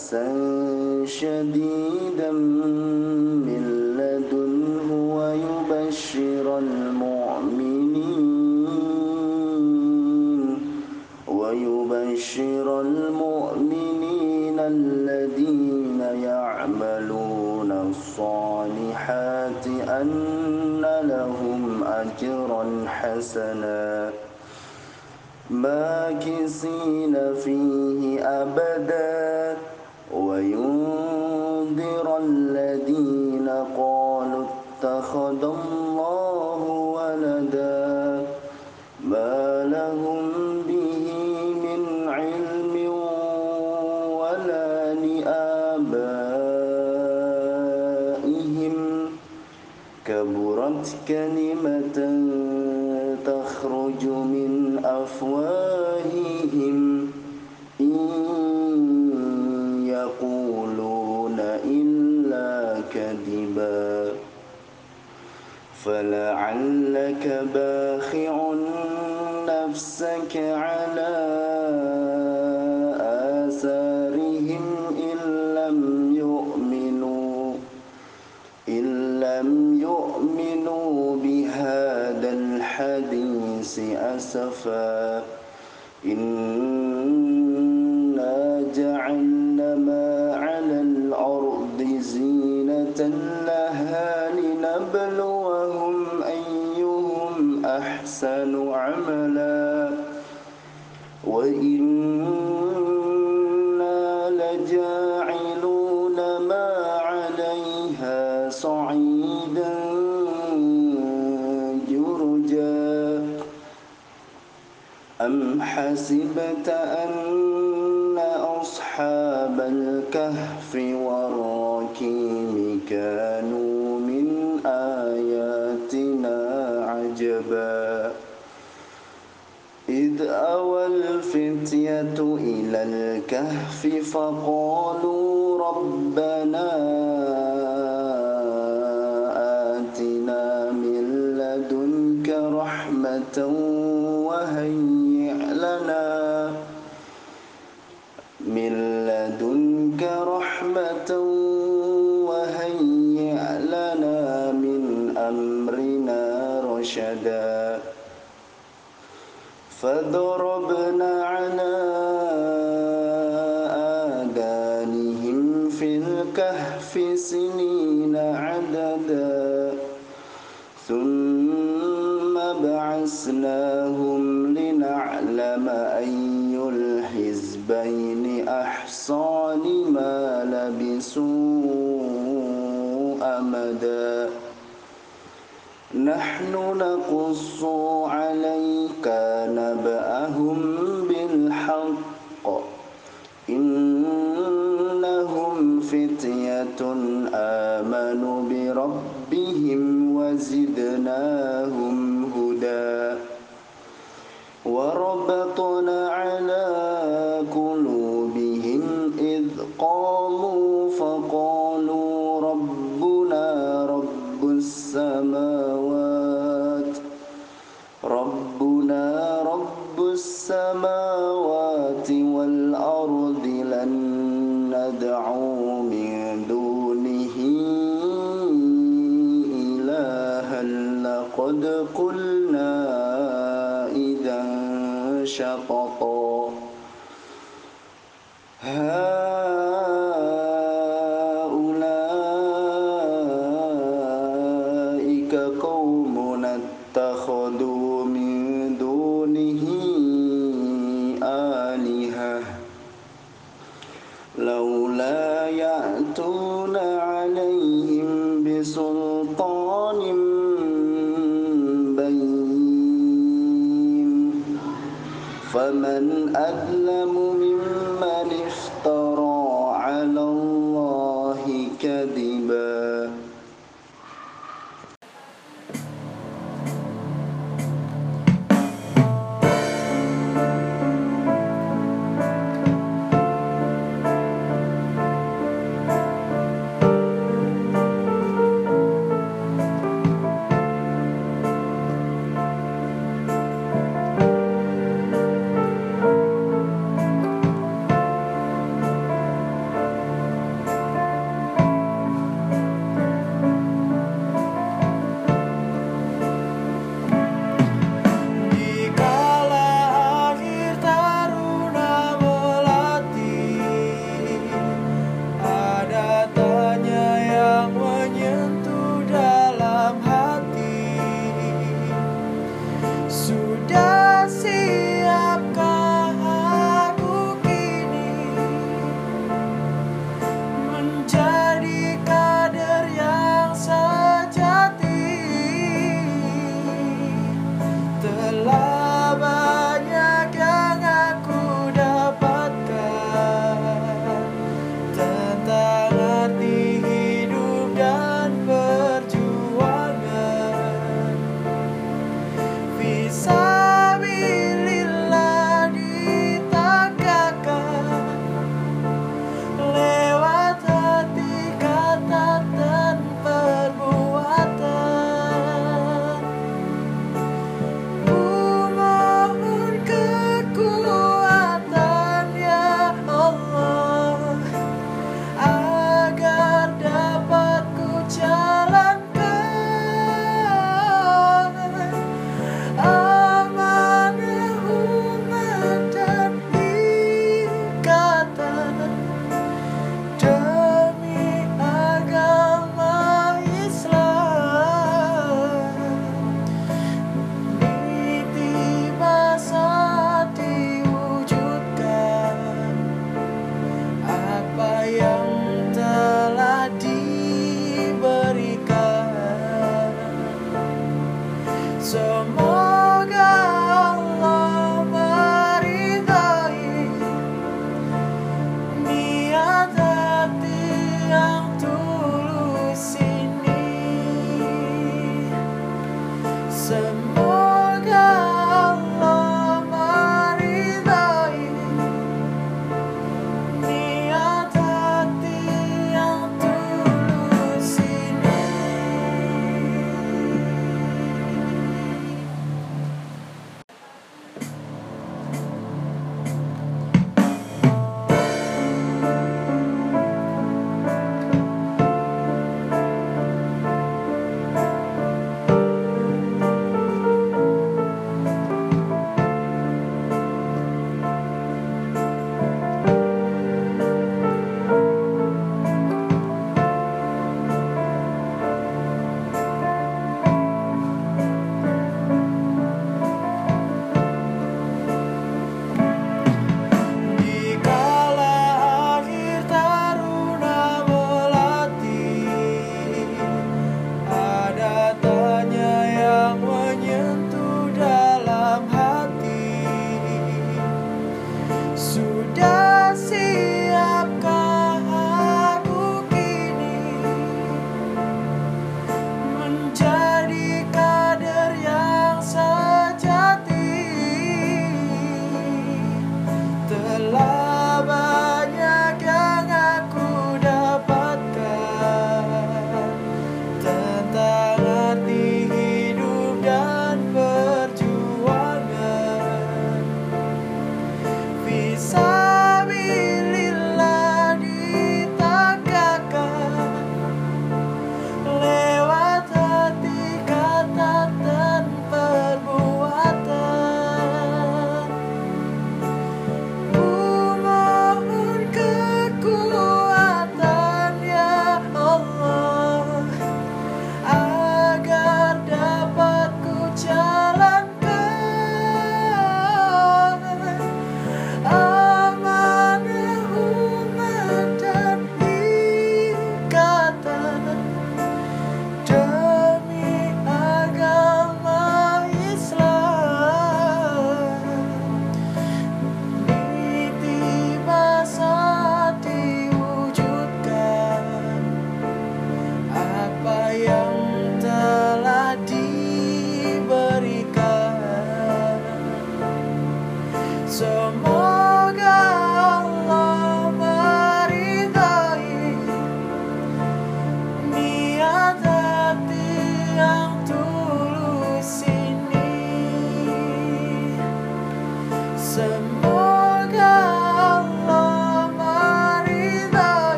بأسا شديدا من لدنه ويبشر المؤمنين ويبشر المؤمنين الذين يعملون الصالحات أن لهم أجرا حسنا. ماكسين فيه أبدا. وينذر الذين قالوا اتخذ الله ولدا ما لهم به من علم ولا لآبائهم. كبرت كلمة كذبا فلعلك باخع نفسك على آثارهم إن لم يؤمنوا إن لم يؤمنوا بهذا الحديث أسفا إنا أم حسبت أن أصحاب الكهف والركيم كانوا من آياتنا عجبا. إذ أوى الفتية إلى الكهف فقالوا ربنا آتنا من لدنك رحمة وهيئ الكهف سنين عددا. ثم بعثناهم لنعلم أي الحزبين أحصى لما لبثوا أمدا. نحن نقص عليك آمنوا بربهم وزدناهم هدى وربطنا Up. فمن أظلم ممن افترى